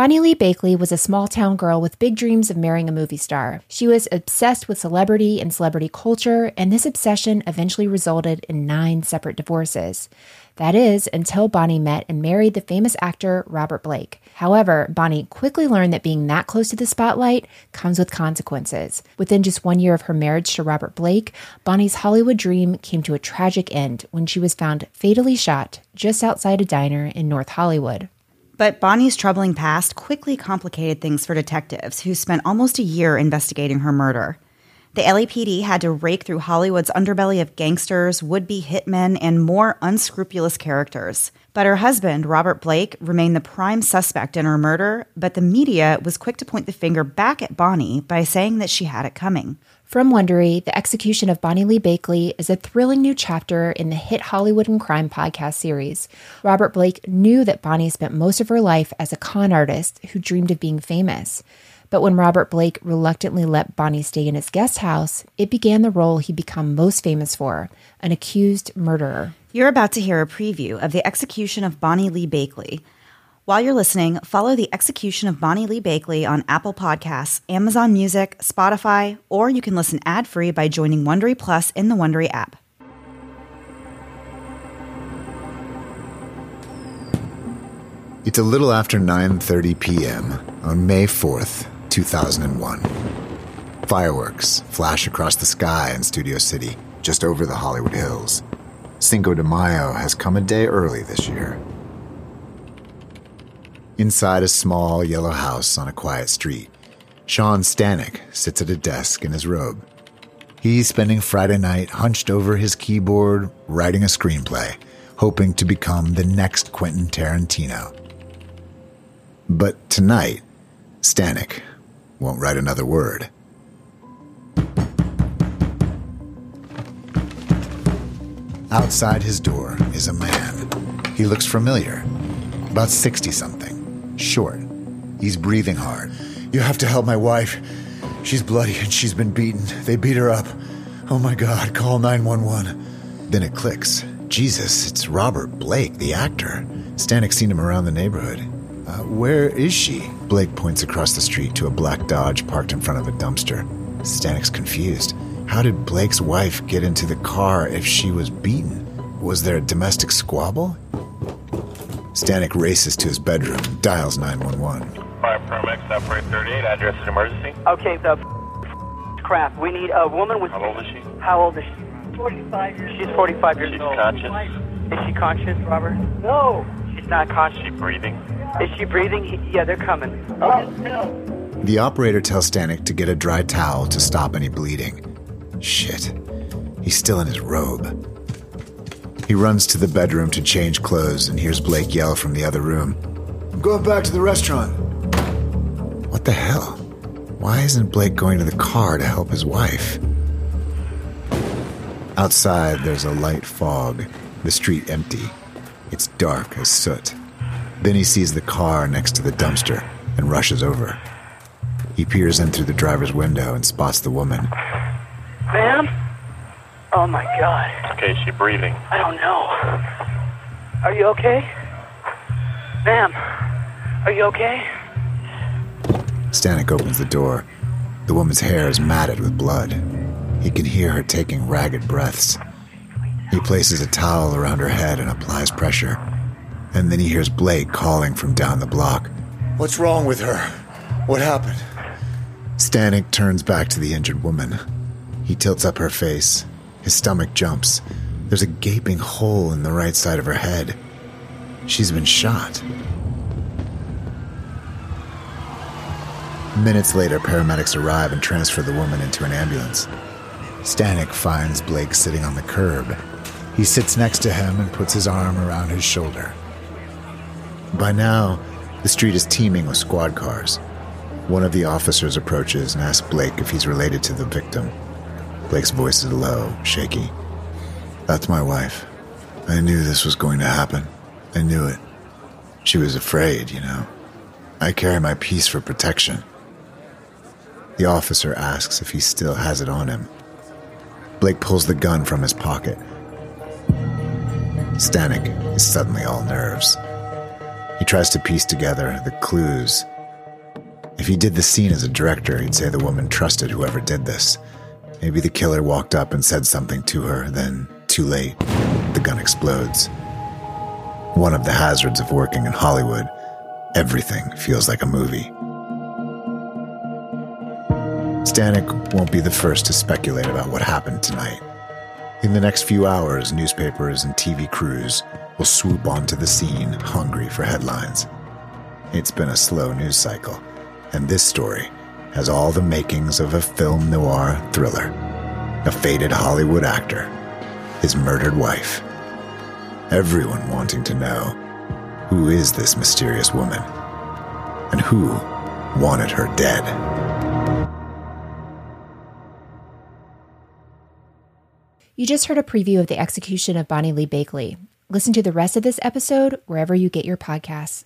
Bonny Lee Bakley was a small town girl with big dreams of marrying a movie star. She was obsessed with celebrity and celebrity culture, and this obsession eventually resulted in nine separate divorces. That is, until Bonny met and married the famous actor Robert Blake. However, Bonny quickly learned that being that close to the spotlight comes with consequences. Within just one year of her marriage to Robert Blake, Bonny's Hollywood dream came to a tragic end when she was found fatally shot just outside a diner in North Hollywood. But Bonny's troubling past quickly complicated things for detectives who spent almost a year investigating her murder. The LAPD had to rake through Hollywood's underbelly of gangsters, would be hitmen, and more unscrupulous characters. But her husband, Robert Blake, remained the prime suspect in her murder, but the media was quick to point the finger back at Bonny by saying that she had it coming. From Wondery, the execution of Bonny Lee Bakley is a thrilling new chapter in the hit Hollywood and Crime podcast series. Robert Blake knew that Bonny spent most of her life as a con artist who dreamed of being famous. But when Robert Blake reluctantly let Bonny stay in his guest house, it began the role he'd become most famous for an accused murderer. You're about to hear a preview of the execution of Bonny Lee Bakley. While you're listening, follow the execution of Bonny Lee Bakley on Apple Podcasts, Amazon Music, Spotify, or you can listen ad-free by joining Wondery Plus in the Wondery app. It's a little after 9:30 p.m. on May 4th, 2001. Fireworks flash across the sky in Studio City, just over the Hollywood Hills. Cinco de Mayo has come a day early this year. Inside a small yellow house on a quiet street, Sean Stanek sits at a desk in his robe. He's spending Friday night hunched over his keyboard, writing a screenplay, hoping to become the next Quentin Tarantino. But tonight, Stanek won't write another word. Outside his door is a man. He looks familiar. About 60 something. Short. He's breathing hard. You have to help my wife. She's bloody and she's been beaten. They beat her up. Oh my god, call 911. Then it clicks. Jesus, it's Robert Blake, the actor. Stanek's seen him around the neighborhood. Uh, where is she? Blake points across the street to a black Dodge parked in front of a dumpster. Stanek's confused. How did Blake's wife get into the car if she was beaten? Was there a domestic squabble? Stanek races to his bedroom, dials 911. Fire paramedics, operate 38, address is emergency. Okay, the f- crap. We need a woman with. How old is she? How old is she? 45 years She's 45 years old. She's old. conscious. Is she conscious, Robert? No. She's not Is conscious. she breathing? Is she breathing? Yeah, they're coming. Oh, the operator tells Stanek to get a dry towel to stop any bleeding. Shit. He's still in his robe. He runs to the bedroom to change clothes and hears Blake yell from the other room. I'm going back to the restaurant. What the hell? Why isn't Blake going to the car to help his wife? Outside, there's a light fog, the street empty. It's dark as soot. Then he sees the car next to the dumpster and rushes over. He peers in through the driver's window and spots the woman. Ma'am? Oh my god. Okay, is she breathing? I don't know. Are you okay? Ma'am? Are you okay? Stanek opens the door. The woman's hair is matted with blood. He can hear her taking ragged breaths. He places a towel around her head and applies pressure. And then he hears Blake calling from down the block. What's wrong with her? What happened? Stanek turns back to the injured woman. He tilts up her face. His stomach jumps. There's a gaping hole in the right side of her head. She's been shot. Minutes later, paramedics arrive and transfer the woman into an ambulance. Stanek finds Blake sitting on the curb. He sits next to him and puts his arm around his shoulder. By now, the street is teeming with squad cars. One of the officers approaches and asks Blake if he's related to the victim. Blake's voice is low, shaky. That's my wife. I knew this was going to happen. I knew it. She was afraid, you know. I carry my piece for protection. The officer asks if he still has it on him. Blake pulls the gun from his pocket. Stanek is suddenly all nerves. He tries to piece together the clues. If he did the scene as a director, he'd say the woman trusted whoever did this. Maybe the killer walked up and said something to her, then, too late, the gun explodes. One of the hazards of working in Hollywood, everything feels like a movie. Stanek won't be the first to speculate about what happened tonight. In the next few hours, newspapers and TV crews will swoop onto the scene hungry for headlines. It's been a slow news cycle, and this story has all the makings of a film noir thriller. A faded Hollywood actor, his murdered wife. Everyone wanting to know who is this mysterious woman and who wanted her dead. You just heard a preview of the execution of Bonny Lee Bakley. Listen to the rest of this episode wherever you get your podcasts.